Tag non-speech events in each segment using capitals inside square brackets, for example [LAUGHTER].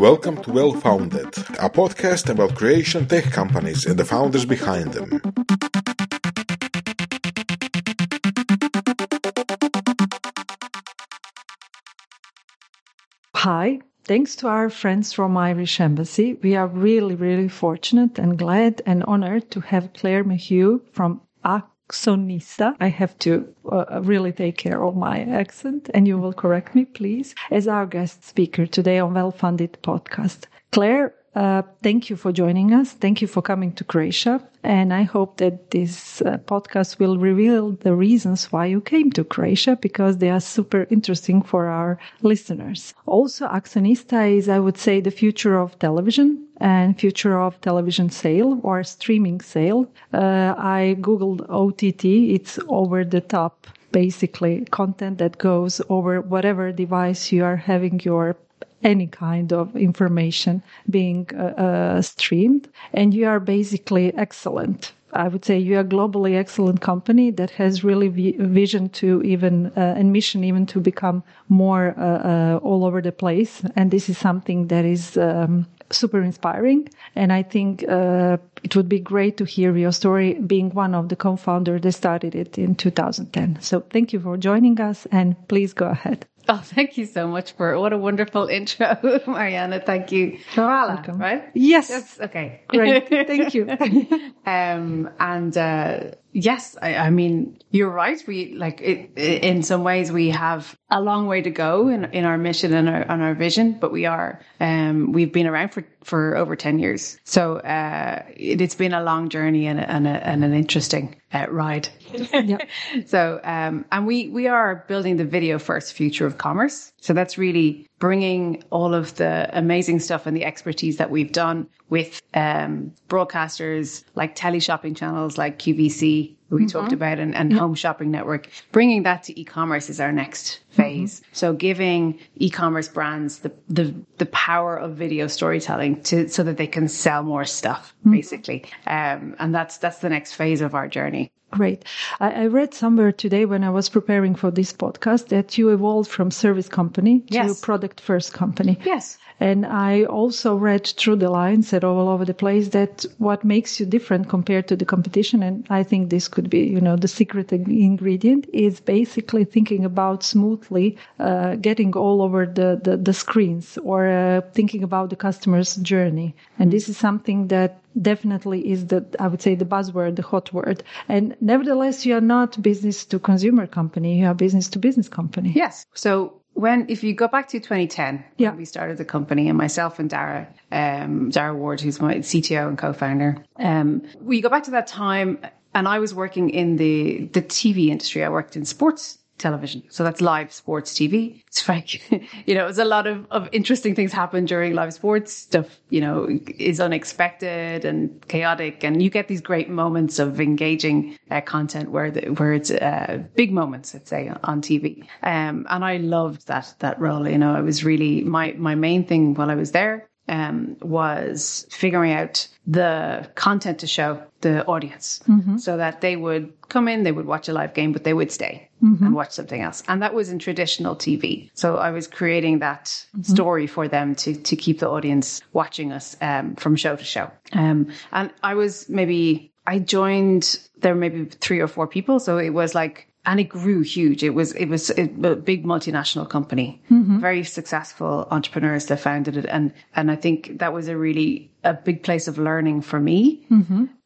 Welcome to Well Founded, a podcast about Croatian tech companies and the founders behind them. Hi, thanks to our friends from Irish Embassy, we are really, really fortunate and glad and honored to have Claire McHugh from Axonista. I have to uh, really take care of my accent and you will correct me, please, as our guest speaker today on Well Funded podcast. Claire, uh, thank you for joining us. Thank you for coming to Croatia. And I hope that this uh, podcast will reveal the reasons why you came to Croatia because they are super interesting for our listeners. Also, Axonista is, I would say, the future of television and future of television sale or streaming sale. Uh, I Googled OTT. It's over the top basically content that goes over whatever device you are having your any kind of information being uh, uh, streamed and you are basically excellent I would say you are a globally excellent company that has really vi- vision to even uh, and mission even to become more uh, uh, all over the place. And this is something that is um, super inspiring. And I think uh, it would be great to hear your story being one of the co-founders that started it in 2010. So thank you for joining us and please go ahead. Oh, thank you so much for what a wonderful intro, [LAUGHS] Marijana. Thank you. Welcome. right? Yes. Yes. Okay. Great. Thank you. [LAUGHS] um, and uh, yes, I, I mean you're right. We like it, in some ways we have a long way to go in, in our mission and our and our vision, but we are um, we've been around for, for over ten years, so uh, it, has been a long journey and, a, and, a, and an interesting uh, ride. Yeah. [LAUGHS] so um, and we we are building the video first future of commerce. So that's really bringing all of the amazing stuff and the expertise that we've done with um, broadcasters like tele shopping channels like QVC, we talked mm-hmm. about, and, and Home Shopping Network. Bringing that to e-commerce is our next mm-hmm. phase. So giving e-commerce brands the, the the power of video storytelling to so that they can sell more stuff, mm-hmm. basically. Um, and that's that's the next phase of our journey. Great. I, I read somewhere today when I was preparing for this podcast that you evolved from service company to Yes. product first company. Yes. And I also read through the lines and all over the place that what makes you different compared to the competition, and I think this could be, you know, the secret ingredient is basically thinking about smoothly uh, getting all over the, the, the screens or uh, thinking about the customer's journey. And this is something that definitely is the, I would say, the buzzword, the hot word. And nevertheless, you are not business to consumer company. You are business to business company. Yes. So when if you go back to 2010, Yeah. we started the company, and myself and Dara, um, Dara Ward, who's my CTO and co-founder, um, we go back to that time, and I was working in the the TV industry. I worked in sports television, so that's live sports TV. It's like [LAUGHS] you know, it's a lot of of interesting things happen during live sports stuff. You know, is unexpected and chaotic, and you get these great moments of engaging uh, content where the, where it's uh, big moments, let's say, on TV. Um, and I loved that that role. You know, it was really my my main thing while I was there um, was figuring out the content to show the audience so that they would come in, they would watch a live game, but they would stay and watch something else. And that was in traditional TV. So I was creating that story for them to, to keep the audience watching us um, from show to show. Um, and I was maybe, I joined, there were maybe three or four people. So it was like, and it grew huge. It was it was a big multinational company, very successful entrepreneurs that founded it, and and I think that was a really a big place of learning for me,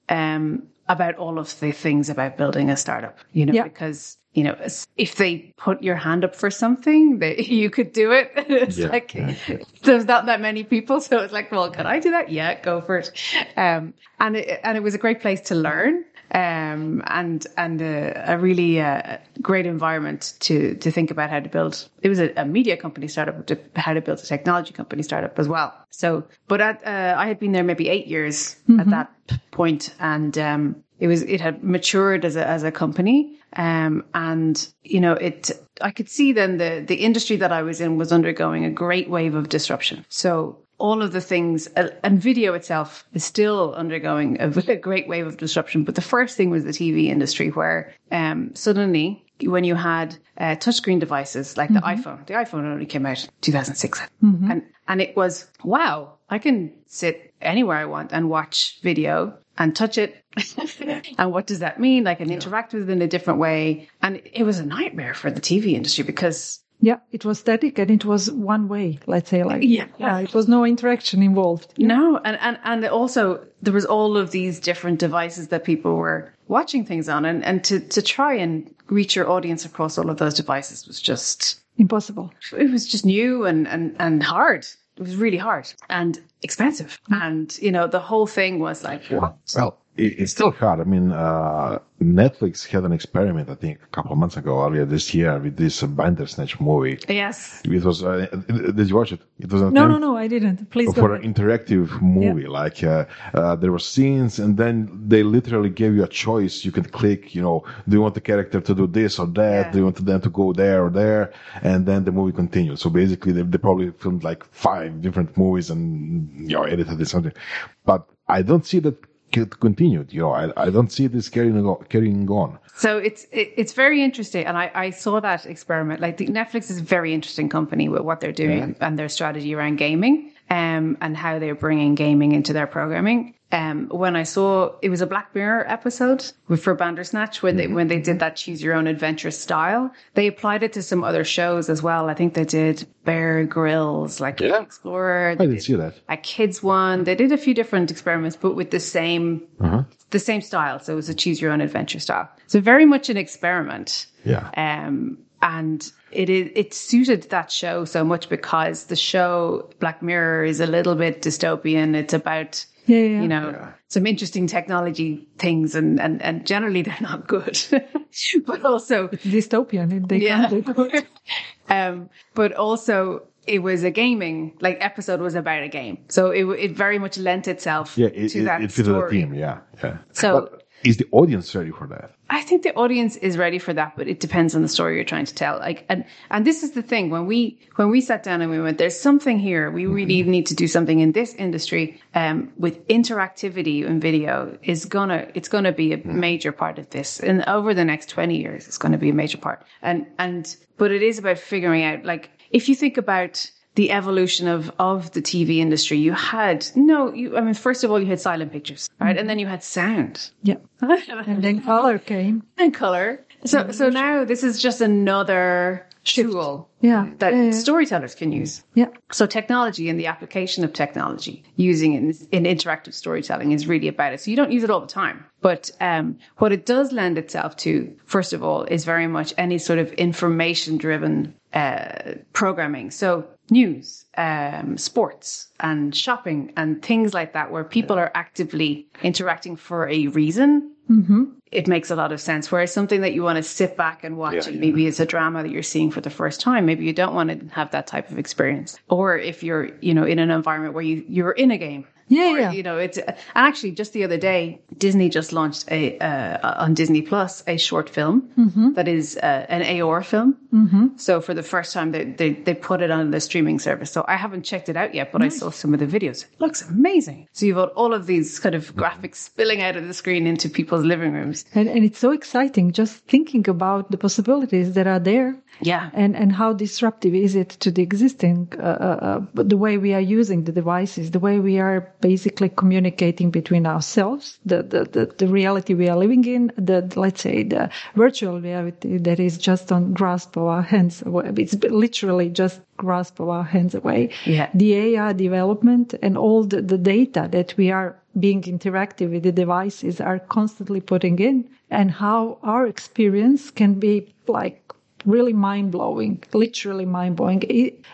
um, about all of the things about building a startup. You know, Yeah. because you know if they put your hand up for something, they, [LAUGHS] you could do it. [LAUGHS] it's Yeah, like yeah, there's not that many people, so it's like, well, can I do that? Yeah, go for it. Um, and it, and it was a great place to learn um, and and a, a really uh, great environment to to think about how to build. It was a, a media company startup, to how to build a technology company startup as well. So, but at, uh, I had been there maybe eight years at that point, and um, it was it had matured as a as a company, um, and you know it. I could see then the the industry that I was in was undergoing a great wave of disruption. So all of the things, uh, and video itself is still undergoing a, a [LAUGHS] great wave of disruption. But the first thing was the TV industry, where um, suddenly when you had uh, touchscreen devices like the iPhone, the iPhone only came out 2006, and And it was, wow, I can sit anywhere I want and watch video and touch it. [LAUGHS] and what does that mean? I can interact with it in a different way. And it was a nightmare for the TV industry because Yeah, it was static and it was one way, let's say like Yeah. yeah, it was no interaction involved. No, and, and, and also there was all of these different devices that people were watching things on and, and to, to try and reach your audience across all of those devices was just, Impossible. it was just new and, and, and hard. It was really hard and expensive. Mm-hmm. And, you know, the whole thing was like, what? Well, it, it's still hard. I mean, uh, Netflix had an experiment, I think, a couple of months ago, earlier this year, with this uh, Bandersnatch movie. Yes. It was. Uh, did you watch it? It was No, no, no, I didn't. Please go for an interactive movie. Like uh, uh, there were scenes, and then they literally gave you a choice. You could click. You know, do you want the character to do this or that? Yeah. Do you want them to go there or there? And then the movie continued. So basically, they, they probably filmed like five different movies and you know edited it something. But I don't see that continued. You know, I, I don't see this carrying on, carrying on. So it's it, it's very interesting, and I, I saw that experiment. Like the, Netflix is a very interesting company with what they're doing and their strategy around gaming, um, and how they're bringing gaming into their programming. Um, when I saw it was a Black Mirror episode with, for Bandersnatch when they when they did that choose your own adventure style, they applied it to some other shows as well. I think they did Bear Grylls, like Yeah. Explorer. I didn't see that. a kids one. They did a few different experiments, but with the same the same style. So it was a choose your own adventure style. So very much an experiment. Yeah. Um, and it is it suited that show so much because the show Black Mirror is a little bit dystopian. It's about Yeah, yeah, yeah. you know some interesting technology things, and and and generally they're not good, [LAUGHS] but also Dystopian. They yeah. can't do [LAUGHS] um, but also it was a gaming like episode was about a game, so it it very much lent itself Yeah, it, to it, that it fitted the story. theme. Yeah, yeah. So- But is the audience ready for that? I think the audience is ready for that, but it depends on the story you're trying to tell. Like, and and this is the thing when we when we sat down and we went, there's something here. We really need to do something in this industry um, with interactivity in video is gonna it's gonna be a major part of this, and over the next twenty years, it's going to be a major part. And and but it is about figuring out like if you think about the evolution of of the TV industry, you had no, you I mean, first of all, you had silent pictures, right, and then you had sound. Yeah. [LAUGHS] And then color came. and color. So so now this is just another tool Yeah. that yeah, yeah. storytellers can use. yeah. So technology and the application of technology using in, in interactive storytelling is really about it. So you don't use it all the time, but um, what it does lend itself to, first of all, is very much any sort of information driven uh, programming. So news, um, sports, and shopping, and things like that, where people are actively interacting for a reason. It makes a lot of sense. Whereas something that you want to sit back and watch, Yeah, and yeah. maybe it's a drama that you're seeing for the first time. Maybe you don't want to have that type of experience. Or if you're, you know, in an environment where you you're in a game. Yeah, Or, yeah. You know, it's and actually just the other day, Disney just launched a uh, on Disney Plus a short film Mm-hmm. that is uh, an AR film. Mm-hmm. So for the first time, they, they they put it on the streaming service. So I haven't checked it out yet, but I saw some of the videos. It looks amazing. So you've got all of these kind of graphics spilling out of the screen into people's living rooms. And, and it's so exciting just thinking about the possibilities that are there Yeah. and, and how disruptive is it to the existing, uh, uh, uh, the way we are using the devices, the way we are basically communicating between ourselves, the, the, the, the reality we are living in, the, let's say, the virtual reality that is just on grasp of our hands. away. It's literally just grasp of our hands away. Yeah. The AI development and all the, the data that we are being interactive with the devices are constantly putting in and how our experience can be like really mind blowing, literally mind blowing.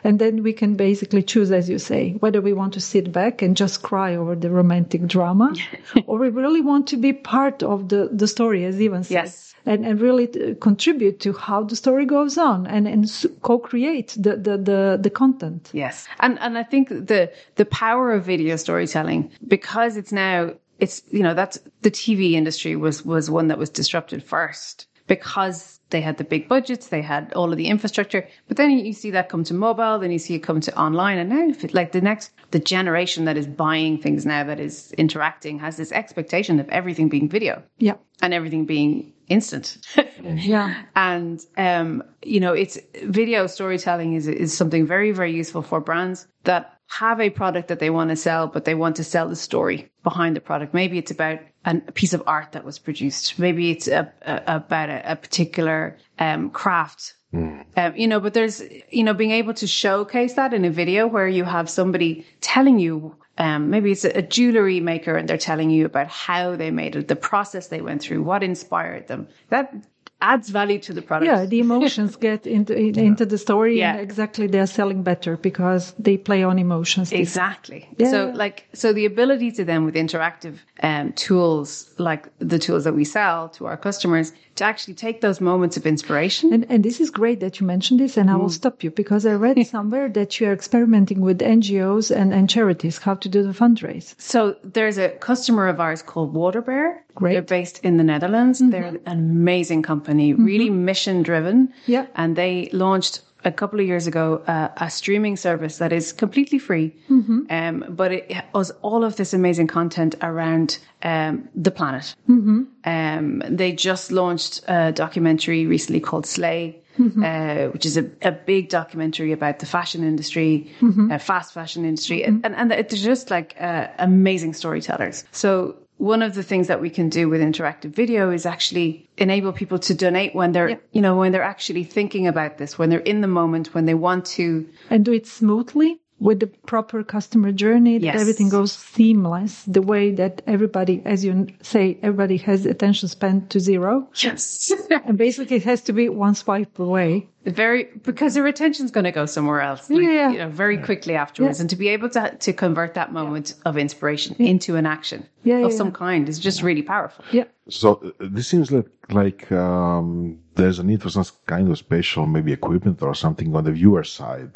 And then we can basically choose, as you say, whether we want to sit back and just cry over the romantic drama [LAUGHS] or we really want to be part of the, the story, as Ivan said. Yes. And, and really contribute to how the story goes on and, and co-create the, the, the, the content. Yes. And and I think the the power of video storytelling because it's now it's you know that's the TV industry was was one that was disrupted first because they had the big budgets, they had all of the infrastructure, but then you see that come to mobile, then you see it come to online, and now if it, like the next the generation that is buying things now that is interacting has this expectation of everything being video Yeah. and everything being instant. Yeah. and um, you know, it's video storytelling is is something very very useful for brands that have a product that they want to sell, but they want to sell the story behind the product. Maybe it's about an, a piece of art that was produced. Maybe it's a, a, about a, particular um, craft. Um, you know, but there's, you know, being able to showcase that in a video where you have somebody telling you um, maybe it's a, a, jewelry maker and they're telling you about how they made it, the process they went through, what inspired them. That adds value to the product. Yeah, the emotions [LAUGHS] get into into the story, yeah. and exactly they're selling better because they play on emotions. Exactly. Yeah. So, like, so the ability to then with interactive um, tools like the tools that we sell to our customers to actually take those moments of inspiration. And, and this is great that you mentioned this, and mm. I will mm. stop you because I read [LAUGHS] somewhere that you are experimenting with NGOs and, and charities how to do the fundraise. So there's a customer of ours called WaterBear. Great. They're based in the Netherlands. Mm-hmm. They're an amazing company, mm-hmm. really mission driven. Yeah. And they launched a couple of years ago uh, a streaming service that is completely free, mm-hmm. um, but it has all of this amazing content around um, the planet. Mm-hmm. Um, they just launched a documentary recently called Slay, mm-hmm. uh, which is a, a, big documentary about the fashion industry, mm-hmm. uh, fast fashion industry, and, and, and they're just like uh, amazing storytellers. So one of the things that we can do with interactive video is actually enable people to donate when they're, you know, when they're actually thinking about this, when they're in the moment, when they want to. And do it smoothly with the proper customer journey, that yes. everything goes seamless, the way that everybody, as you say, everybody has attention span to zero. Yes. [LAUGHS] and basically it has to be one swipe away very because their attention's going to go somewhere else like, yeah. you know very quickly afterwards yeah. and to be able to to convert that moment yeah. of inspiration into an action of some kind is just really powerful yeah so uh, this seems like like um, there's a need for some kind of special maybe equipment or something on the viewer side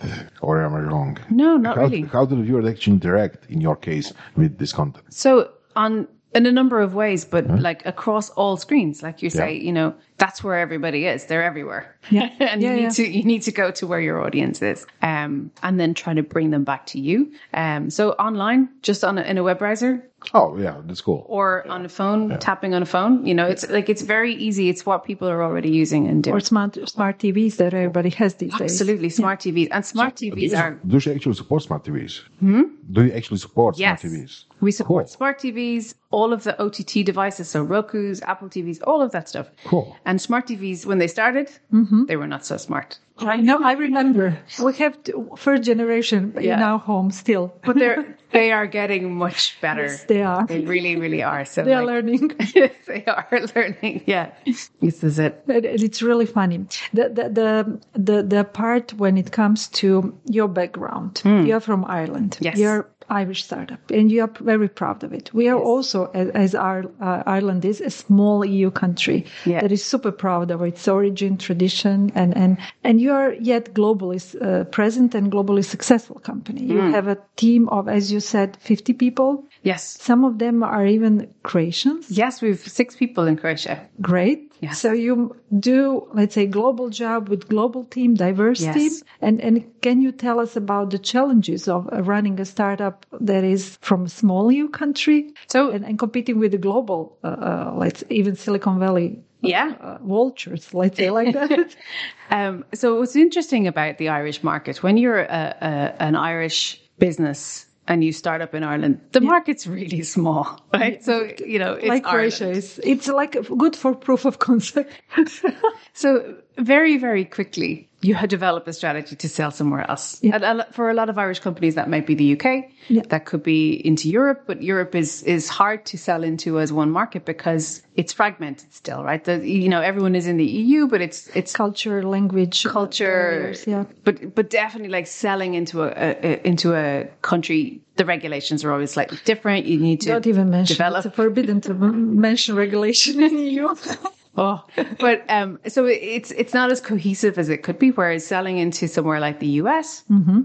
or am i wrong no not how, really how do the viewers actually interact in your case with this content so on in a number of ways, but huh? like across all screens, like you say, yeah. you know, that's where everybody is. They're everywhere. Yeah. [LAUGHS] and yeah, you need yeah. to, you need to go to where your audience is. Um, and then try to bring them back to you. Um, so online, just on a, in a web browser. Oh, yeah, that's cool. Or on a phone, tapping on a phone. You know, it's like, it's very easy. It's what people are already using and doing. Or smart, smart TVs that everybody has these Absolutely, days. Absolutely. Smart TVs. And smart so, TVs are. Do you actually support smart TVs? Hmm? Do you actually support yes. smart TVs? We support cool. smart TVs, all of the OTT devices, so Roku's, Apple TVs, all of that stuff. Cool. And smart TVs, when they started, mm-hmm. they were not so smart. I know. I remember. We have first generation yeah. in our home still, but they're [LAUGHS] they are getting much better. Yes, they are. They really, really are. So they are learning. [LAUGHS] Yes, they are [LAUGHS] learning. Yeah, this is it. And it's really funny. The the the the, the part when it comes to your background. Mm. You're from Ireland. Yes. You're Irish startup, and you are very proud of it. We are yes. also, as, as our, uh, Ireland is, a small EU country yeah. that is super proud of its origin, tradition, and and and you are yet globally uh, present and globally successful company. You mm. have a team of, as you said, fifty people. Yes, some of them are even Croatians. Yes, we have six people in Croatia. Great. Yes. So you do, let's say, global job with global team, diverse yes. team. And, and can you tell us about the challenges of running a startup that is from a small EU country so, and, and competing with the global, uh, uh, let's even Silicon Valley yeah uh, vultures let's say like that [LAUGHS] [LAUGHS] um, so what's interesting about the irish market when you're a, a, an irish business and you start up in Ireland, the yeah. market's really small, right? Yeah. So, you know, it's like Croatia is, it's like good for proof of concept. [LAUGHS] so very, very quickly, you had develop a strategy to sell somewhere else. Yeah. And for a lot of Irish companies, that might be the UK. Yeah. That could be into Europe, but Europe is, is hard to sell into as one market because it's fragmented still, right? The, you know, everyone is in the EU, but it's, it's culture, language, culture. yeah. But, but definitely like selling into a, a, into a country, the regulations are always slightly different. You need to don't even mention develop. It's forbidden to mention regulation in the EU. [LAUGHS] Oh, [LAUGHS] but um, so it's it's not as cohesive as it could be. Whereas selling into somewhere like the US, mm-hmm.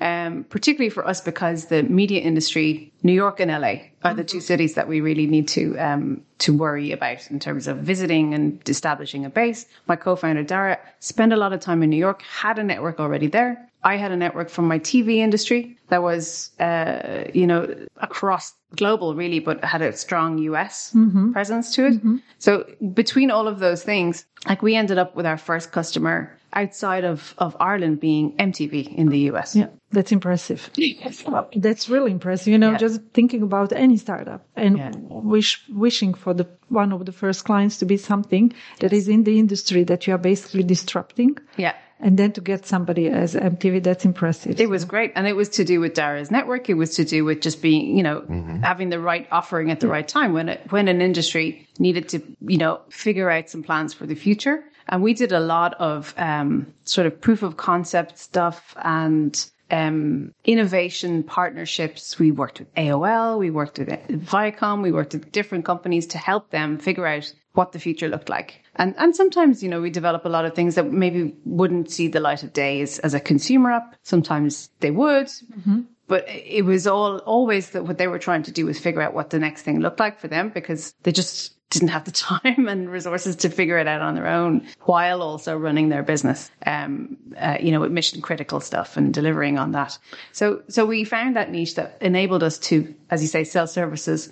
um, particularly for us, because the media industry, New York and LA are the two mm-hmm. cities that we really need to um, to worry about in terms of visiting and establishing a base. My co-founder Dara spent a lot of time in New York, had a network already there, I had a network from my TV industry that was, uh, you know, across global really, but had a strong US presence to it. So between all of those things, like we ended up with our first customer outside of, of Ireland being MTV in the US. Yeah, that's impressive. That's really impressive. You know, Yeah. just thinking about any startup and Yeah. wish wishing for the one of the first clients to be something that is in the industry that you are basically disrupting, Yeah. And then to get somebody as MTV, that's impressive. It was great. And it was to do with Dara's network. It was to do with just being, you know, having the right offering at the right time when it, when an industry needed to, you know, figure out some plans for the future. And we did a lot of um, sort of proof of concept stuff and um, innovation partnerships. We worked with AOL, we worked with Viacom, we worked with different companies to help them figure out what the future looked like. And and sometimes, you know, we develop a lot of things that maybe wouldn't see the light of day as, as a consumer app. Sometimes they would. But it was all always that what they were trying to do was figure out what the next thing looked like for them because they just didn't have the [LAUGHS] time and resources to figure it out on their own while also running their business. Um, uh, you know, with mission critical stuff and delivering on that. So, so we found that niche that enabled us to, as you say, sell services,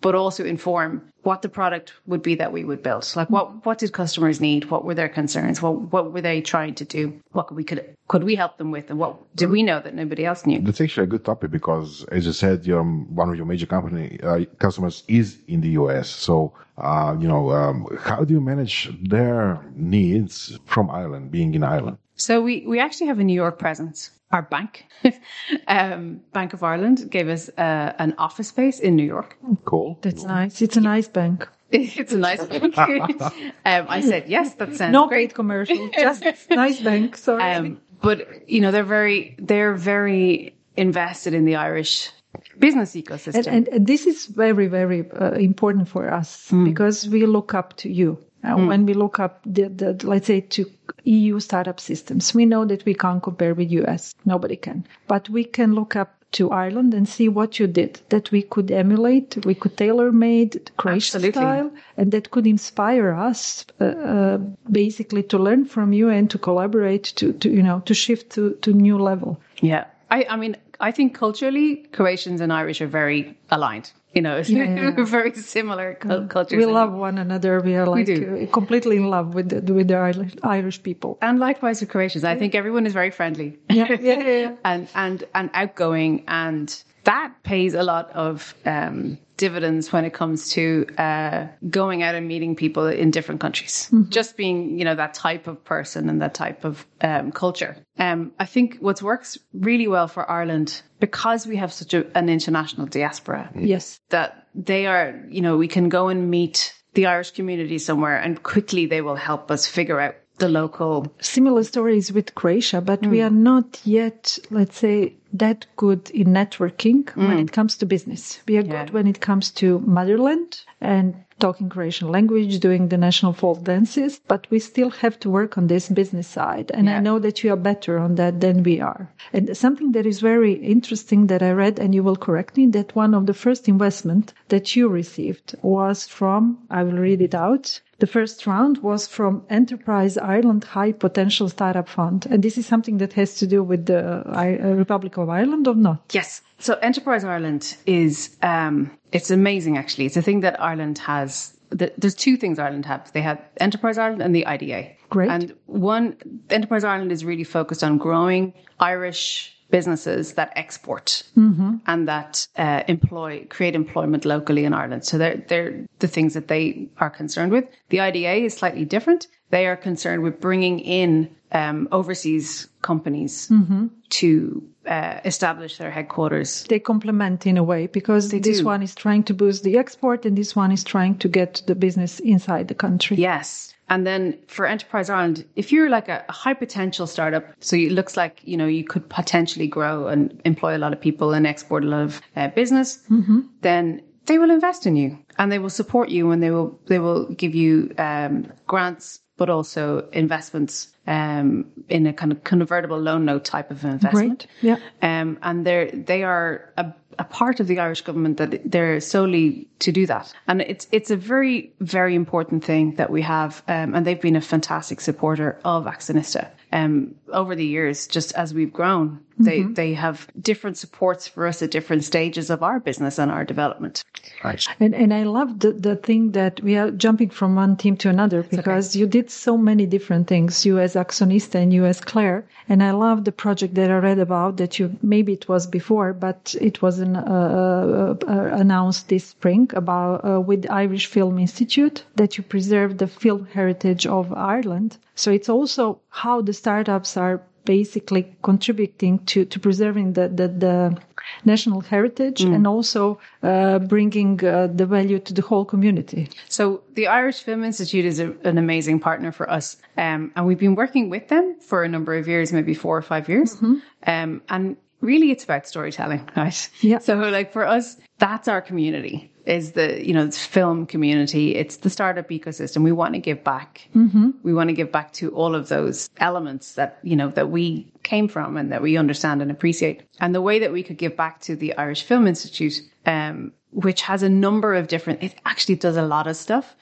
but also inform what the product would be that we would build. Like what, what did customers need? What were their concerns? What, what were they trying to do? What could we could, could we help them with? And what did we know that nobody else knew? That's actually a good topic because, as you said, your one of your major company uh, customers is in the US. So, uh, you know, um, how do you manage their needs from Ireland, being in Ireland? So we, we actually have a New York presence. Our bank, [LAUGHS] um, Bank of Ireland, gave us uh, an office space in New York. Cool. That's nice. It's a nice bank. [LAUGHS] It's a nice bank. [LAUGHS] um, I said yes. That sounds No great. commercial, just nice bank. Sorry. Um, but you know they're very they're very invested in the Irish business ecosystem. And, and, and this is very, very uh, important for us because we look up to you. Uh, When we look up the, the, let's say to EU startup systems, we know that we can't compare with US. Nobody can, but we can look up to Ireland and see what you did that we could emulate. We could tailor made Croatian Absolutely. style and that could inspire us, uh, uh, basically to learn from you and to collaborate to, to, you know, to shift to, to new level. Yeah. I, I mean, I think culturally, Croatians and Irish are very aligned. You know, yeah. [LAUGHS] very similar cul- cultures. We love one another. We are like do. uh, completely in love with the, with the Irish, Irish people. And likewise with Croatians. I think everyone is very friendly. Yeah, yeah, yeah, yeah. [LAUGHS] and, and, and outgoing. And that pays a lot of um, dividends when it comes to uh, going out and meeting people in different countries. Just being, you know, that type of person and that type of um, culture. Um, I think what works really well for Ireland, because we have such a, an international diaspora, mm. Yes. that they are, you know, we can go and meet the Irish community somewhere and quickly they will help us figure out the local. Similar stories with Croatia, but we mm. are not yet, let's say, that good in networking when mm. it comes to business. We are Yeah. good when it comes to motherland and talking Croatian language, doing the national folk dances, but we still have to work on this business side. And I know that you are better on that than we are. And something that is very interesting that I read, and you will correct me, that one of the first investment that you received was from, I will read it out. The first round was from Enterprise Ireland High Potential Startup Fund. And this is something that has to do with the uh, Republic of Ireland or not? Yes. So Enterprise Ireland is, um, it's amazing actually. It's a thing that Ireland has. There's two things Ireland have. They have Enterprise Ireland and the IDA. Great. And one, Enterprise Ireland is really focused on growing Irish businesses that export and that uh, employ, create employment locally in Ireland. So they're, they're the things that they are concerned with. The IDA is slightly different. They are concerned with bringing in um, overseas companies to uh, establish their headquarters They complement in a way because this do. one is trying to boost the export and this one is trying to get the business inside the country. Yes. And then for Enterprise Ireland, if you're like a high potential startup, so it looks like, you know, you could potentially grow and employ a lot of people and export a lot of uh, business, then they will invest in you and they will support you and they will, they will give you um, grants, but also investments um, in a kind of convertible loan note type of investment. Great. Yeah. Um, and they're, they are a, a part of the Irish government that they're solely to do that. And it's, it's a very, very important thing that we have. Um, and they've been a fantastic supporter of Axonista. Um, over the years, just as we've grown, they, they have different supports for us at different stages of our business and our development. Right. And and I love the, the thing that we are jumping from one team to another because you did so many different things, you as Axonista and you as Claire. And I love the project that I read about that you, maybe it was before, but it was an, uh, uh, uh, announced this spring about, uh, with Irish Film Institute that you preserve the film heritage of Ireland. So it's also how the startups are basically contributing to, to preserving the, the, the national heritage and also uh, bringing uh, the value to the whole community. So the Irish Film Institute is a, an amazing partner for us, um, and we've been working with them for a number of years, maybe four or five years. Um, and really, it's about storytelling, right? Yeah. So, like for us, that's our community. Is the you know the film community? It's the startup ecosystem. We want to give back. Mm-hmm. We want to give back to all of those elements that you know that we came from and that we understand and appreciate. And the way that we could give back to the Irish Film Institute um, which has a number of different, it actually does a lot of stuff.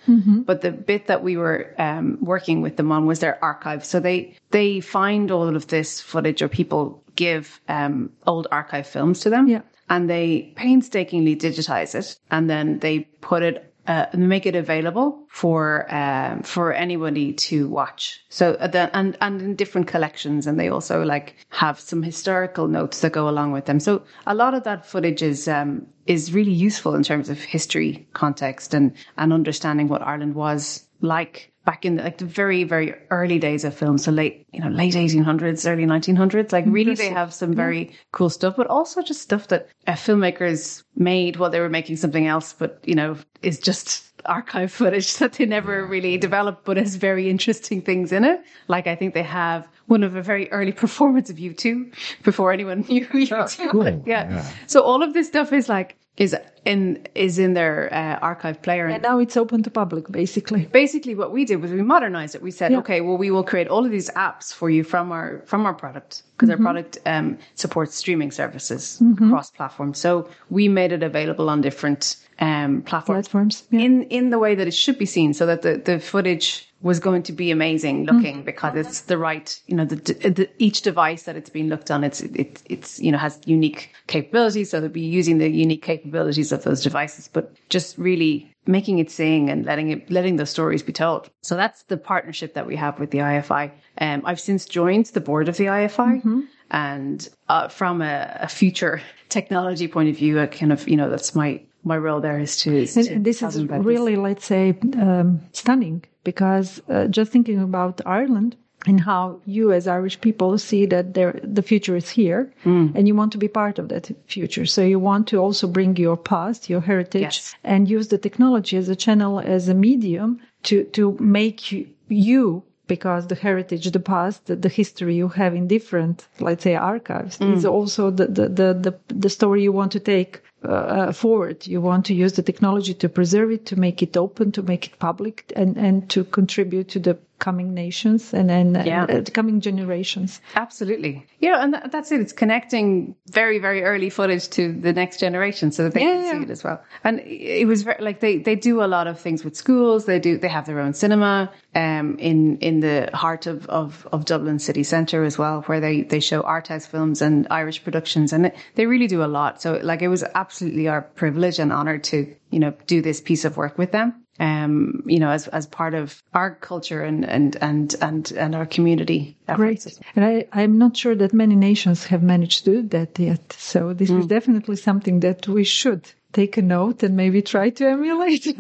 But the bit that we were um, working with them on was their archive. So they, they find all of this footage or people give um, old archive films to them Yeah. And they painstakingly digitize it and then they put it uh, make it available for um, for anybody to watch. So uh, then, and and in different collections, and they also like have some historical notes that go along with them. So a lot of that footage is um, is really useful in terms of history context and and understanding what Ireland was like back in the, like the very very early days of film. So late you know late 1800s early 1900s like really they have some very cool stuff but also just stuff that uh, filmmakers made while they were making something else but you know is just archive footage [LAUGHS] that they never really developed but has very interesting things in it. Like i think they have one of a very early performance of U2 before anyone [LAUGHS] knew U2 cool. yeah. Yeah. so all of this stuff is like is in is in their uh, archive player And now it's open to public, basically. basically what we did was we modernized it. We said, Yeah. okay, well, we will create all of these apps for you from our from our product because our product um, supports streaming services across platforms. So we made it available on different um, platforms Platforms, yeah. in in the way that it should be seen, so that the the footage was going to be amazing looking because it's the right, you know, the, the each device that it's being looked on, it's it, it's you know has unique capabilities, so they'll be using the unique capabilities of those devices, but just really making it sing and letting it letting the stories be told. So that's the partnership that we have with the IFI. Um, I've since joined the board of the IFI, and uh, from a, a future [LAUGHS] technology point of view, I kind of you know that's my my role there is to. Is And, to this is about this. really, let's say, um, stunning because uh, just thinking about Ireland and how you as Irish people see that there, the future is here Mm. and you want to be part of that future. So you want to also bring your past, your heritage Yes. and use the technology as a channel, as a medium to, to make you, you because the heritage, the past, the, the history you have in different, let's say, archives Mm. is also the, the, the, the, story you want to take uh, uh, forward. You want to use the technology to preserve it, to make it open, to make it public, and, and to contribute to the coming nations and, then Yeah. uh, the coming generations. Absolutely. Yeah, and that, that's it. It's connecting very, very early footage to the next generation so that they Yeah, can yeah. see it as well. And it was very, like they, they do a lot of things with schools. They do, they have their own cinema, um, in, in the heart of, of, of Dublin city centre as well, where they, they show art house films and Irish productions and it, they really do a lot. So like it was absolutely our privilege and honour to, you know, do this piece of work with them. Um, you know, as, as part of our culture and, and, and, and, and our community. efforts. Great. And I, I'm not sure that many nations have managed to do that yet. So this Hmm. is definitely something that we should take a note and maybe try to emulate. [LAUGHS]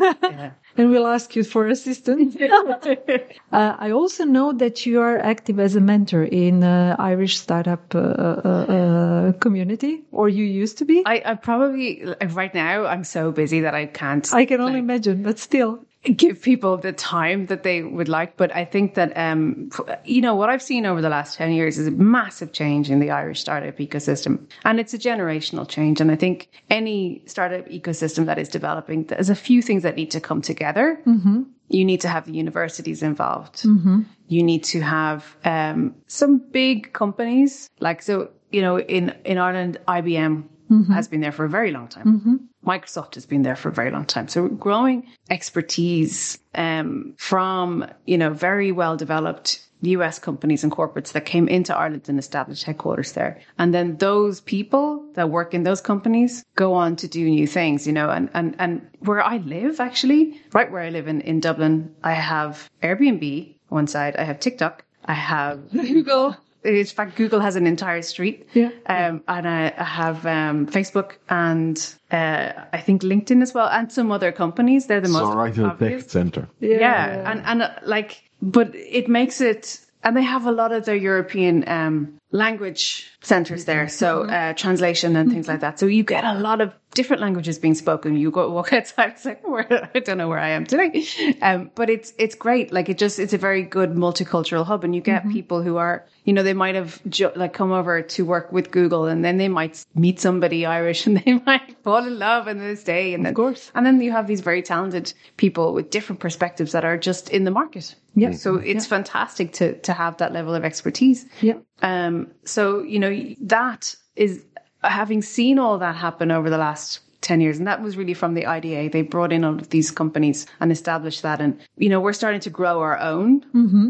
and we'll ask you for assistance. [LAUGHS] uh, I also know that you are active as a mentor in uh, Irish startup uh, uh, uh, community, or you used to be. I, I probably right now I'm so busy that I can't. I can only like, imagine, but still. Give people the time that they would like. But I think that, um, you know, what I've seen over the last 10 years is a massive change in the Irish startup ecosystem. And it's a generational change. And I think any startup ecosystem that is developing, there's a few things that need to come together. Mm-hmm. You need to have the universities involved. Mm-hmm. You need to have um, some big companies. Like, so, you know, in, in Ireland, IBM mm-hmm. has been there for a very long time. Mm-hmm. Microsoft has been there for a very long time. So growing expertise um, from, you know, very well developed US companies and corporates that came into Ireland and established headquarters there. And then those people that work in those companies go on to do new things, you know, and, and, and where I live actually, right where I live in, in Dublin, I have Airbnb one side, I have TikTok, I have [LAUGHS] Google, in fact, Google has an entire street. Yeah. Um, and I, I have um, Facebook and uh, I think LinkedIn as well, and some other companies. They're the most. So right in the tech center. Yeah. yeah. And, and uh, like, but it makes it, and they have a lot of their European um, language centers there. So uh, translation and things like that. So you get a lot of different languages being spoken. You go walk [LAUGHS] outside, it's like, where, I don't know where I am today. Um, but it's, it's great. Like it just, it's a very good multicultural hub and you get Mm-hmm. people who are, you know, they might have jo- like come over to work with Google and then they might meet somebody Irish [LAUGHS] and they might fall in love and then stay. And then, course. and then you have these very talented people with different perspectives that are just in the market. Yeah. So it's fantastic to, to have that level of expertise. Yeah. Um, so, you know, that is having seen all that happen over the last 10 years. And that was really from the IDA. They brought in all of these companies and established that. And, you know, we're starting to grow our own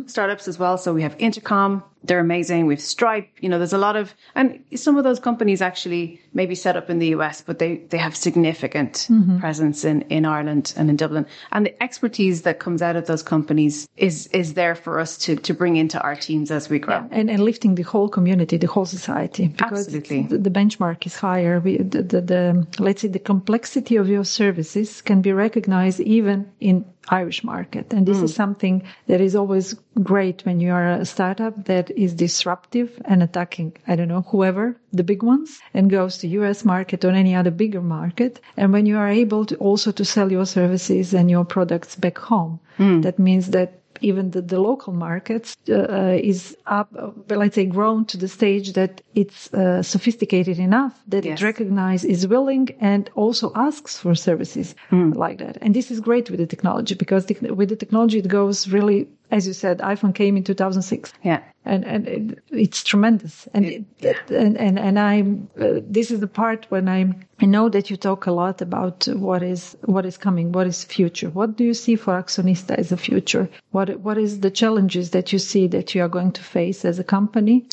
startups as well. So we have Intercom. They're amazing. We've Stripe. You know, there's a lot of, and some of those companies actually maybe set up in the US, but they, they have significant mm-hmm. presence in, in Ireland and in Dublin. And the expertise that comes out of those companies is, is there for us to, to bring into our teams as we grow. and, and lifting the whole community, the whole society, because Absolutely. The, the benchmark is higher. We, the, the, the let's say the complexity of your services can be recognized even in Irish market, and this is hmm. something that is always great when you are a startup that is disruptive and attacking. I don't know whoever the big ones and goes to U.S. market or any other bigger market, and when you are able to also to sell your services and your products back home, hmm. that means that even the, the local markets uh, uh, is up, let's say, grown to the stage that it's uh, sophisticated enough that Yes. it recognizes, is willing, and also asks for services like that. And this is great with the technology because with the technology it goes really, as you said, iPhone came in 2006 Yeah. and and it, it's tremendous. And it, and and and I'm uh, this is the part when I'm I know that you talk a lot about what is what is coming what is future. What do you see for Axonista as a future? What what is the challenges that you see that you are going to face as a company?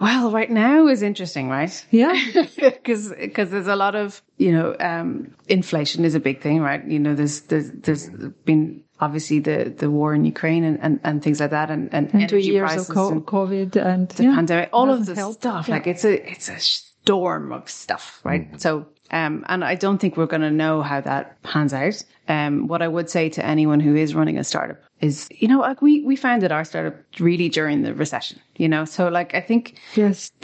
Well, right now is interesting, right? yeah. [LAUGHS] Because because there's a lot of you know um, inflation is a big thing, right? You know, there's there's there's been obviously the the war in Ukraine and and, and things like that, and and, and two energy years prices of co- and COVID and the yeah, pandemic, all of doesn't this help. stuff. Yeah. Like it's a it's a storm of stuff, right? So. Um, and I don't think we're going to know how that pans out. Um, what I would say to anyone who is running a startup is, you know, like we, we founded our startup really during the recession, you know, so like I think yes [LAUGHS]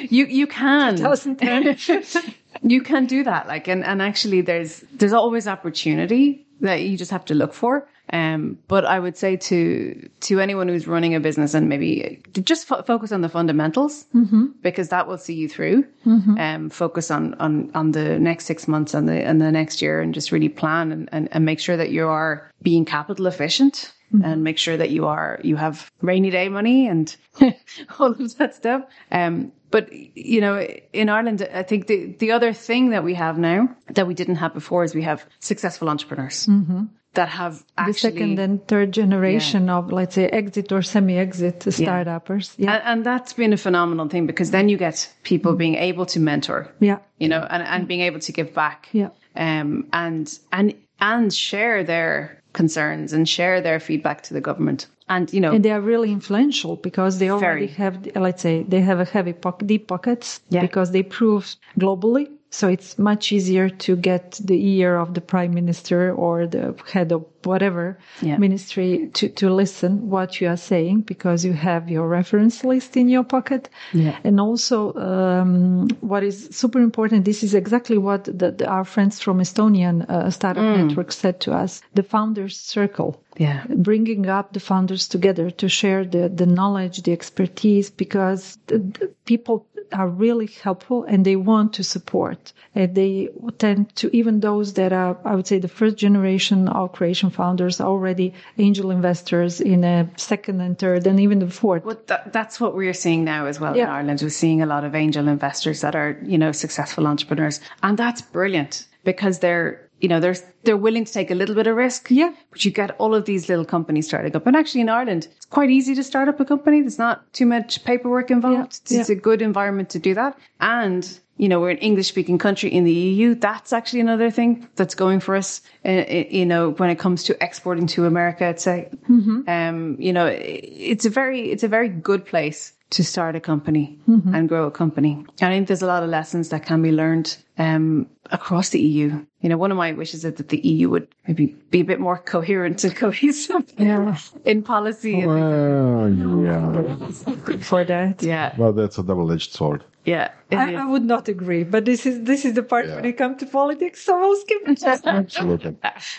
you you can [LAUGHS] 2010. [LAUGHS] you can do that like and and actually there's there's always opportunity that you just have to look for. Um but i would say to to anyone who's running a business and maybe just fo- focus on the fundamentals because that will see you through. Um focus on on on the next six months and the and the next year and just really plan and and, and make sure that you are being capital efficient and make sure that you are you have rainy day money and [LAUGHS] all of that stuff. Um but you know in ireland i think the the other thing that we have now that we didn't have before is we have successful entrepreneurs that have actually, the second and third generation of let's say exit or semi-exit startuppers. Yeah. And, and that's been a phenomenal thing because then you get people being able to mentor yeah. you know and, and being able to give back Yeah. um and and and share their concerns and share their feedback to the government and you know and they are really influential because they already Very. have let's say they have a heavy pocket, deep pockets Yeah. because they prove globally So it's much easier to get the ear of the prime minister or the head of whatever Yeah. ministry to, to listen what you are saying because you have your reference list in your pocket. Yeah. And also, um, what is super important, this is exactly what the, the- our friends from Estonian uh, startup network said to us, the founders circle Yeah. bringing up the founders together to share the, the knowledge, the expertise, because the, the people are really helpful and they want to support. And they tend to, even those that are, I would say, the first generation of Croatian founders, are already angel investors in a second and third and even the fourth. But that, that's what we're seeing now as well in Ireland. We're seeing a lot of angel investors that are, you know, successful entrepreneurs. And that's brilliant because they're, you know, they're, they're willing to take a little bit of risk. Yeah. But you get all of these little companies starting up. And actually in Ireland, it's quite easy to start up a company. There's not too much paperwork involved. Yeah, It's, yeah. a good environment to do that. And, you know, we're an English speaking country in the EU. That's actually another thing that's going for us, uh, uh, you know, when it comes to exporting to America, I'd say. Um, you know, it's a very, it's a very good place to start a company and grow a company. I think there's a lot of lessons that can be learned, um, across the EU. You know, one of my wishes is that the EU would maybe be a bit more coherent and [LAUGHS] cohesive in policy. Well, yeah. for that. Yeah. Well, that's a double-edged sword. Yeah. I, I would not agree, but this is this is the part Yeah. when it comes to politics. So I'll skip it. [LAUGHS] Absolutely.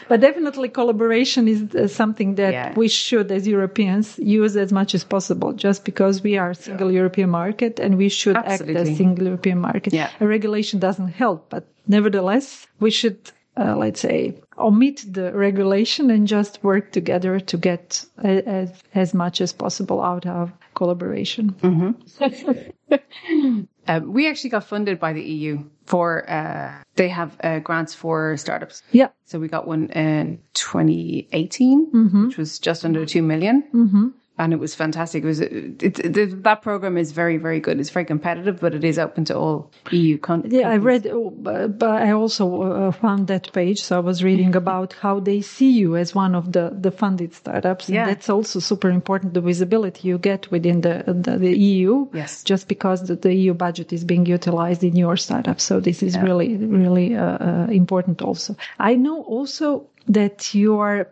But definitely collaboration is uh, something that Yeah. we should as Europeans use as much as possible just because we are a single European market and we should act Absolutely. as single European market. Yeah. A regulation doesn't help, but nevertheless, we should, uh, let's say, omit the regulation and just work together to get a, as, as much as possible out of collaboration. [LAUGHS] Um, we actually got funded by the EU for, uh, they have uh, grants for startups. Yeah. So we got one in 2018, which was just under 2 million. Mm-hmm. And it was fantastic. It was, it, it, it- that program is very, very good. It's very competitive, but it is open to all EU countries. Yeah, I read, oh, but, I also uh, found that page. So I was reading about how they see you as one of the, the funded startups. And Yeah. that's also super important, the visibility you get within the, the, the EU. Yes. Just because the, the EU budget is being utilized in your startup. So this is really, really uh, uh, important also. I know also that you are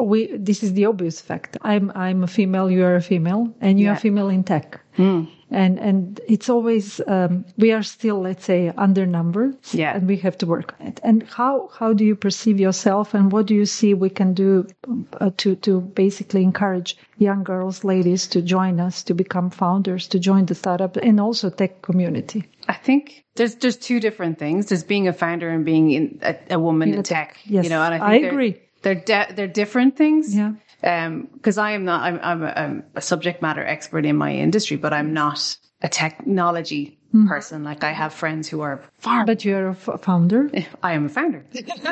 we this is the obvious fact. I'm i'm a female you are a female and you Yeah. are female in tech hmm. And and it's always um, we are still let's say under undernumbered Yeah. and we have to work on it and how how do you perceive yourself and what do you see we can do uh, to to basically encourage young girls ladies to join us to become founders to join the startup and also tech community I think there's there's two different things. There's being a founder and being in a, a woman in tech. Yes, you know, and I, think I they're- agree. They're de- they're different things. Yeah. Um, because I am not. I'm I'm a, a subject matter expert in my industry, but I'm not a technology person. Like I have friends who are far. but you're a f- founder [LAUGHS] I am a founder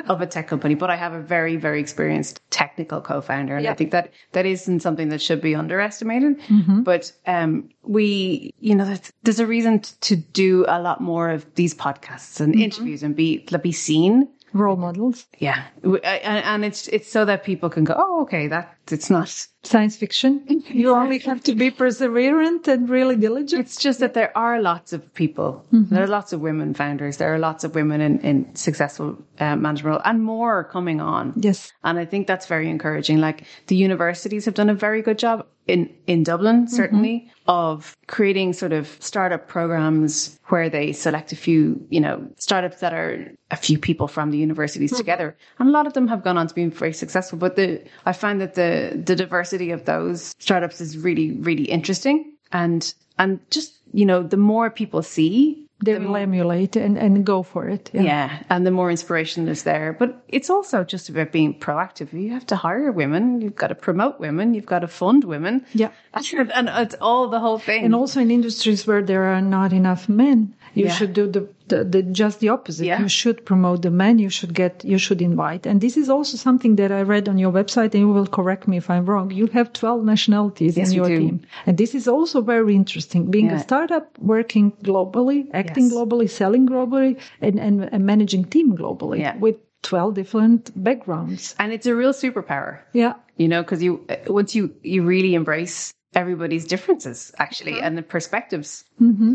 of a tech company, but I have a very, very experienced technical co-founder. And I think that that isn't something that should be underestimated. But, um, we, you know, there's, there's a reason to do a lot more of these podcasts and interviews and be, be seen. Role models Yeah. And, it's, it's so that people can go, oh, okay, that it's not, science fiction [LAUGHS] you only have to be perseverant and really diligent It's just that there are lots of people. Mm-hmm. There are lots of women founders. There are lots of women in, in successful uh, management role and more are coming on. yes And I think that's very encouraging. Like the universities have done a very good job in, in Dublin, mm-hmm. certainly, of creating sort of startup programs where they select a few, you know, startups that are a few people from the universities mm-hmm. together. And a lot of them have gone on to be very successful. But the, I find that the, the diversity of those startups is really, really interesting. And, and just, you know, the more people see, they will emulate and, and go for it yeah. yeah, and the more inspiration is there. But it's also just about being proactive. You have to hire women, you've got to promote women, you've got to fund women. Yeah. And, [LAUGHS] and it's all the whole thing. and also in industries where there are not enough men you Yeah. should do the, the, the just the opposite Yeah. you should promote the men you should get you should invite and this is also something that i read on your website and you will correct me if i'm wrong you have 12 nationalities Yes, in your team and this is also very interesting being Yeah. a startup working globally acting Yes. globally selling globally and, and, and managing team globally with 12 different backgrounds and it's a real superpower, yeah you know, because you, once you, you really embrace everybody's differences actually and the perspectives. Mm-hmm.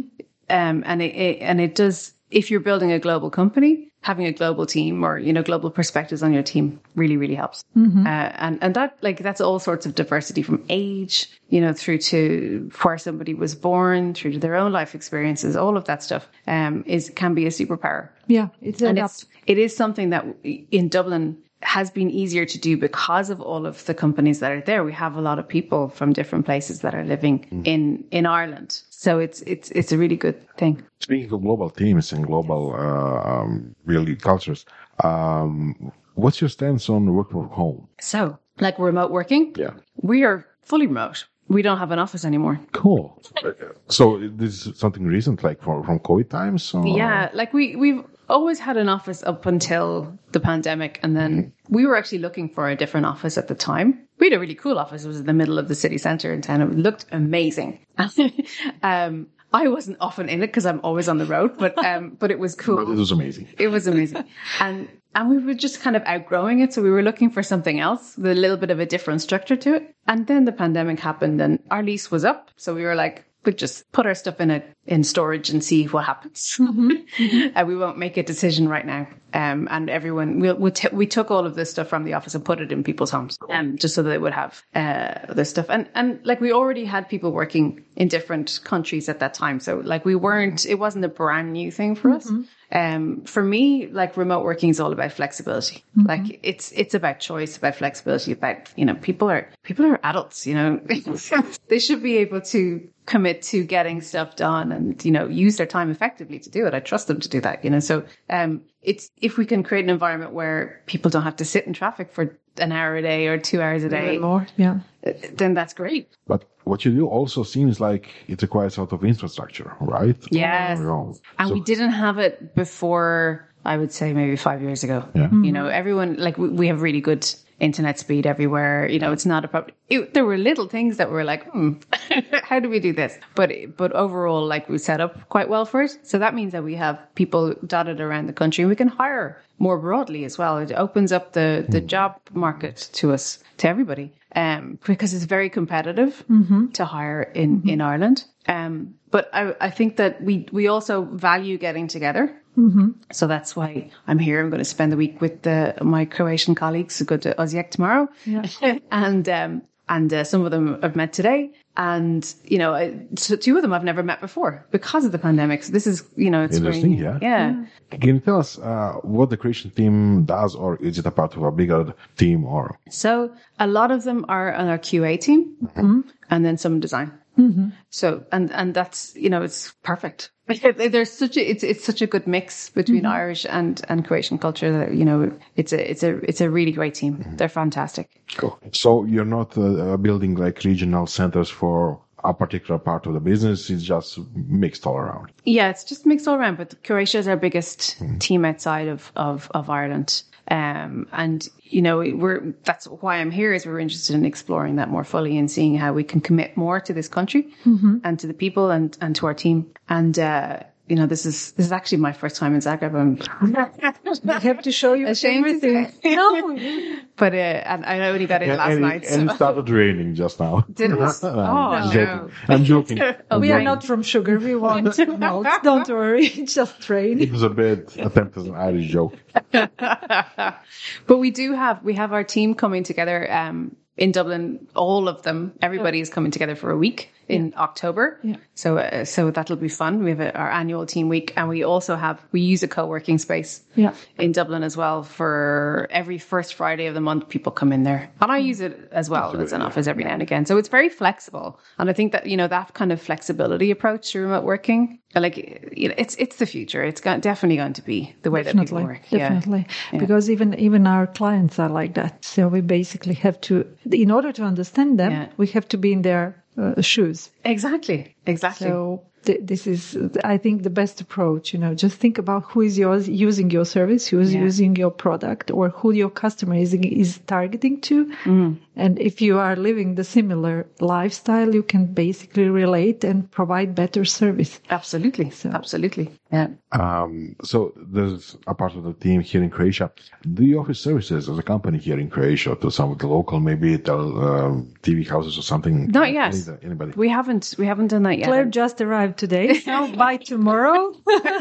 Um, and it, it, and it does, if you're building a global company, having a global team or you know global perspectives on your team really really helps. Uh, and and that like that's all sorts of diversity from age, you know, through to where somebody was born, through to their own life experiences. All of that stuff um, is can be a superpower Yeah, it's and adapt. it's it is something that in Dublin has been easier to do because of all of the companies that are there. We have a lot of people from different places that are living in in Ireland, so it's it's it's a really good thing. Speaking of global teams and global, uh, um, really cultures, um, what's your stance on work from home? So, like remote working, Yeah. we are fully remote. We don't have an office anymore. Cool. [LAUGHS] So this is something recent, like from, from COVID times? Or? Yeah, like we we've always had an office up until the pandemic, and then we were actually looking for a different office at the time. We had a really cool office. It was in the middle of the city centre in town. It looked amazing. [LAUGHS] um, I wasn't often in it because I'm always on the road, but um, but it was But cool. it was amazing. It was amazing, and and we were just kind of outgrowing it, so we were looking for something else with a little bit of a different structure to it. And then the pandemic happened, and our lease was up, so we were like, we'll just put our stuff in a in storage and see what happens. [LAUGHS] uh, we won't make a decision right now. Um, and everyone, we'll, we, t- we took all of this stuff from the office and put it in people's homes, um, just so that they would have uh, this stuff. And and like we already had people working in different countries at that time, so like we weren't. It wasn't a brand new thing for us. Um, for me, like remote working is all about flexibility. Like it's it's about choice, about flexibility, about you know people are people are adults. You know, [LAUGHS] they should be able to commit to getting stuff done and you know use their time effectively to do it. I trust them to do that. You know, so um, it's if we can create an environment where people don't have to sit in traffic for an hour a day or two hours a day, more. Yeah. uh, then that's great. But what you do also seems like it requires a lot of infrastructure, right? Yes. And so- we didn't have it before, I would say maybe five years ago. Yeah. You know, everyone, like, we, we have really good internet speed everywhere. You know, it's not a problem. It, there were little things that were like, hmm, [LAUGHS] how do we do this? But, but overall, like, we set up quite well for it. So that means that we have people dotted around the country and we can hire more broadly as well. It opens up the, the job market to us, to everybody. Um, because it's very competitive to hire in, in Ireland. Um, but I, I think that we, we also value getting together. So that's why I'm here. I'm going to spend the week with the, my Croatian colleagues who go to Osijek tomorrow. [LAUGHS] and, um, and uh, some of them I've met today. And, you know, I- so two of them I've never met before because of the pandemic. So this is, you know, it's Interesting, very, yeah. Yeah. Can you tell us uh, what the Croatian team does, or is it a part of a bigger team? Or So a lot of them are on our QA team and then some design. So, and, and that's, you know, it's perfect. [LAUGHS] There's such a, it's, it's such a good mix between Irish and, and Croatian culture that, you know, it's a, it's a, it's a really great team. They're fantastic. cool. So you're not uh, uh, building like regional centers for a particular part of the business. It's just mixed all around. Yeah, it's just mixed all around, but Croatia is our biggest team outside of, of, of Ireland. Um, and you know, we're, that's why I'm here is we're interested in exploring that more fully and seeing how we can commit more to this country and to the people and, and to our team. And, uh, you know, this is, this is actually my first time in Zagreb. I'm [LAUGHS] I have to show you Ashamed to everything. no, [LAUGHS] but, uh, and I only got in last and, night. it, and it started raining just now. [LAUGHS] Did it? I'm Oh, joking. no. I'm joking. I'm we are not from sugar. We want malt. Don't worry. It's just rain. It was a bit attempt as an Irish joke. but we do have we have our team coming together um in Dublin all of them everybody is coming together for a week in October. Yeah. so uh, so that'll be fun. We have a, our annual team week and we also have we use a co-working space Yeah. in Dublin as well for every first Friday of the month people come in there. And I use it as well as an office every now and again. So it's very flexible. And I think that you know that kind of flexibility approach to remote working like you know, it's it's the future. It's got, definitely going to be the way that people Definitely, work. Yeah. Definitely. Because even even our clients are like that. So we basically have to, in order to understand them, Yeah. we have to be in their uh, shoes. Exactly. Exactly. So th- this is, I think, the best approach. You know, just think about who is yours using your service, who is Yeah. using your product, or who your customer is is targeting to. Mm. And if you are living the similar lifestyle, you can basically relate and provide better service. Absolutely. Absolutely. Yeah. Um, so there's a part of the team here in Croatia. Do you offer services as a company here in Croatia to some of the local, maybe tell um, TV houses or something? Not yet. Anybody? We haven't we haven't done that yet. Claire just arrived today, [LAUGHS] so by tomorrow.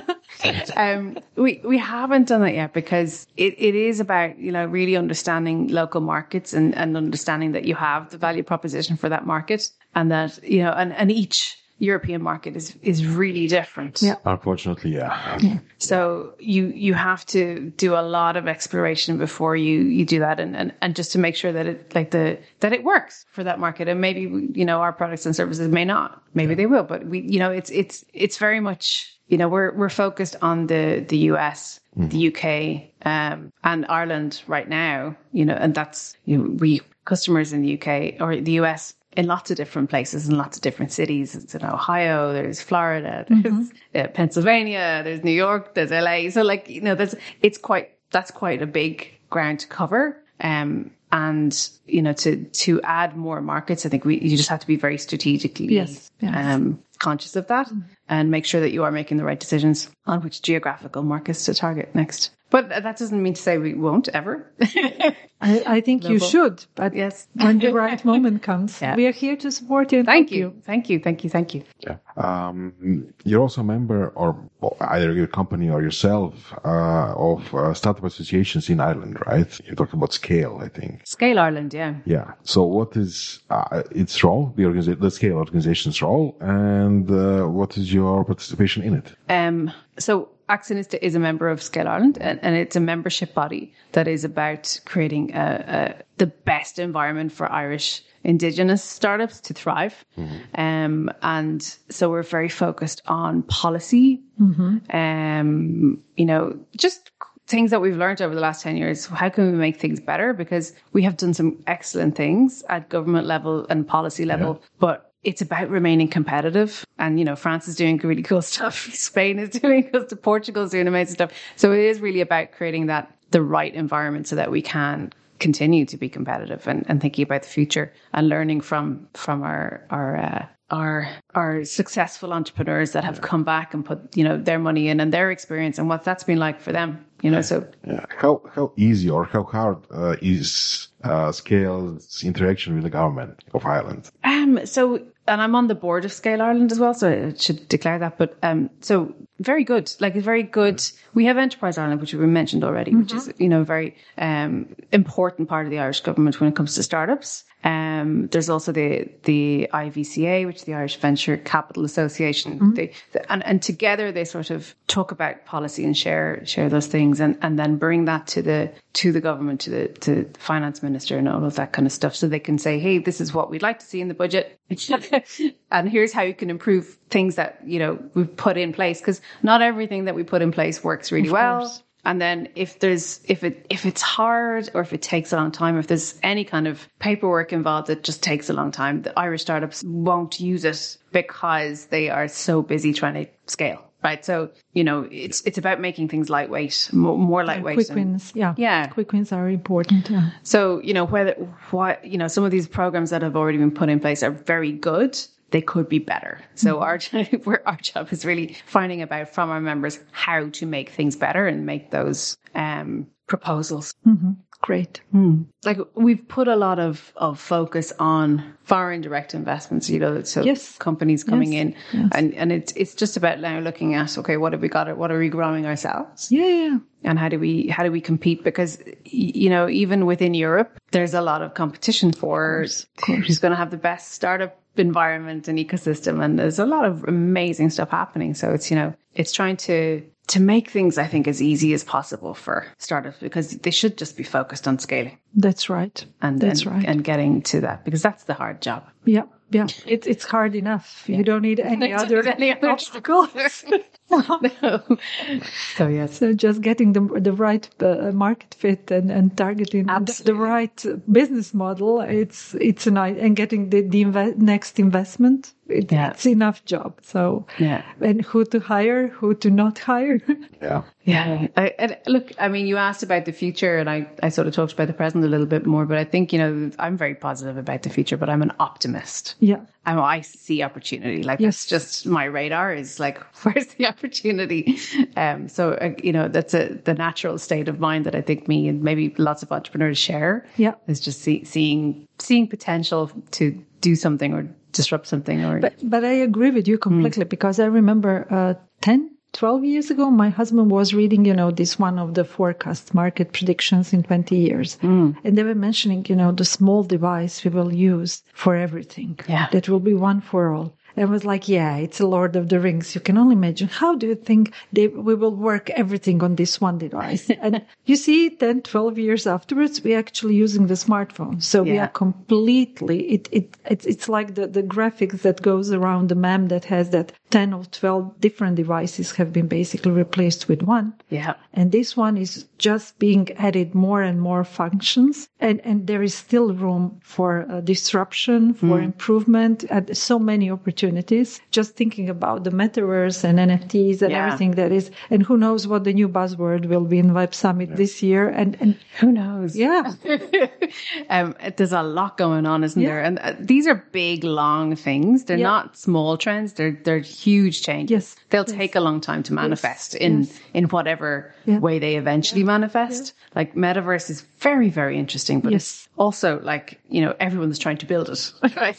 [LAUGHS] um, we we haven't done that yet because it, it is about you know really understanding local markets and, and understanding that you have the value proposition for that market and that you know and, and each European market is is really different. Yeah. Unfortunately, yeah. So you you have to do a lot of exploration before you you do that, and and, and just to make sure that it like the that it works for that market, and maybe you know our products and services may not, maybe they will, but we you know it's it's it's very much you know we're we're focused on the the US, the UK, um, and Ireland right now, you know, and that's you know, we customers in the UK or the US in lots of different places in lots of different cities. It's in Ohio, there's Florida, there's uh, Pennsylvania, there's New York, there's LA. So like, you know, there's, it's quite, that's quite a big ground to cover. Um, and, you know, to, to add more markets, I think we, you just have to be very strategically, Yes, yes. um, conscious of that and make sure that you are making the right decisions on which geographical markets to target next. But that doesn't mean to say we won't ever. [LAUGHS] I, I think you should, but yes. when the right [LAUGHS] moment comes, Yeah. we are here to support you. And Thank help you. Thank you. Thank you. Thank you. Yeah. Um, you're also a member, or or either your company or yourself, uh, of uh, startup associations in Ireland, right? You talked about Scale, I think. Scale Ireland. Yeah. Yeah. So, what is uh, its role, the organiza- the Scale organization's role, and uh, what is your participation in it? Um, so Axonista is a member of Scale Ireland and, and it's a membership body that is about creating a, a, the best environment for Irish indigenous startups to thrive. Um, and so we're very focused on policy, um, you know, just things that we've learned over the last 10 years. How can we make things better? Because we have done some excellent things at government level and policy level, but it's about remaining competitive. And, you know, France is doing really cool stuff. [LAUGHS] Spain is doing cool stuff. Portugal is doing amazing stuff. So it is really about creating that, the right environment so that we can continue to be competitive and, and thinking about the future and learning from, from our, our, uh, our our successful entrepreneurs that have come back and put you know their money in and their experience and what that's been like for them you know so Yeah. How how easy or how hard uh, is uh, Scale's interaction with the government of Ireland? Um, so, and I'm on the board of Scale Ireland as well, so I should declare that. But um, so very good, like a very good. We have Enterprise Ireland, which we mentioned already, which is you know a very um important part of the Irish government when it comes to startups. Um, there's also the the IVCA, which is the Irish Venture Capital Association. They, and and together they sort of talk about policy and share share those things, and and then bring that to the to the government, to the to the finance minister, and all of that kind of stuff, so they can say, hey, this is what we'd like to see in the budget, [LAUGHS] and here's how you can improve things that you know we've put in place, because not everything that we put in place works really well. And then if there's if it if it's hard or if it takes a long time, if there's any kind of paperwork involved that just takes a long time, the Irish startups won't use it because they are so busy trying to scale. Right. So, you know, it's it's about making things lightweight, more, more lightweight. Quick and- wins, yeah. Yeah. Quick wins are important. Yeah. so, you know, whether what you know, some of these programs that have already been put in place are very good. They could be better. So mm-hmm. our [LAUGHS] we're, our job is really finding about from our members how to make things better and make those um, proposals. Mm-hmm. Great. Mm. Like we've put a lot of, of focus on foreign direct investments, you know, so Yes. companies coming Yes. in and, and it's, it's just about now looking at, okay, what have we got? What are we growing ourselves? Yeah, yeah. and how do we how do we compete because you know even within Europe there's a lot of competition for who's going to have the best startup environment and ecosystem and there's a lot of amazing stuff happening so it's you know it's trying to to make things I think as easy as possible for startups because they should just be focused on scaling That's right. and That's and, right. and getting to that because that's the hard job Yeah, yeah. [LAUGHS] It's it's hard enough. You don't need [LAUGHS] any Don't other need any other obstacles. [LAUGHS] so yes so just getting the the right uh, market fit and, and targeting the, the right business model. It's it's a nice and getting the the inve- next investment. It, Yeah. It's enough job. So Yeah. and who to hire, who to not hire. [LAUGHS] Yeah. Yeah. I, and look, I mean, you asked about the future and I, I sort of talked about the present a little bit more, but I think, you know, I'm very positive about the future, but I'm an optimist. yeah. I, I see opportunity. Like Yes. that's just my radar is like, [LAUGHS] where's the opportunity? Um, so, uh, you know, that's a, the natural state of mind that I think me and maybe lots of entrepreneurs share. Yeah. Is just see, seeing, seeing potential to, do something or disrupt something or But, but I agree with you completely because I remember uh, 10, 12 years ago, my husband was reading, you know, this one of the forecast market predictions in 20 years. And they were mentioning, you know, the small device we will use for everything. Yeah. That will be one for all. And I was like, yeah, it's a Lord of the Rings. You can only imagine. How do you think they, we will work everything on this one device? [LAUGHS] and you see, 10, 12 years afterwards, we're actually using the smartphone. So we are completely, it, it, it's, it's like the, the graphics that goes around the map that has that 10 or 12 different devices have been basically replaced with one. yeah. And this one is just being added more and more functions. And, and there is still room for uh, disruption, for improvement, and so many opportunities. Just thinking about the metaverse and NFTs and Yeah. everything that is, and who knows what the new buzzword will be in Web Summit this year. And, and Who knows? yeah, [LAUGHS] [LAUGHS] um, there's a lot going on, isn't there? And uh, these are big, long things. They're Yeah. not small trends. They're they're huge changes. Yes. they'll Yes. take a long time to manifest in Yes. in whatever Yeah. way they eventually manifest. Like metaverse is very very interesting, but Yes. it's also like you know everyone's trying to build it, [LAUGHS] right?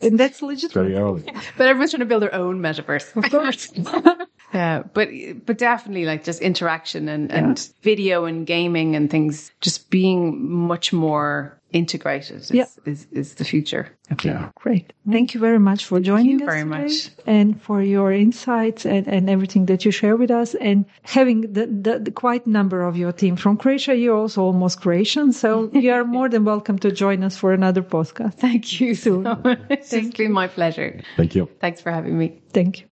And that's It's legitimate. very early. but everyone's trying to build their own metaverse. Of course. [LAUGHS] yeah, but but definitely like just interaction and, and video and gaming and things just being much more integrated is, Yeah. is, is the future. Yeah. Great. Thank you very much for joining you us very today much. and for your insights and, and everything that you share with us and having the, the, the quite number of your team from Croatia. You're also almost Croatian, so you are more than welcome to join us for another podcast. Thank you so much. It's been my pleasure. Thank you. Thanks for having me. Thank you.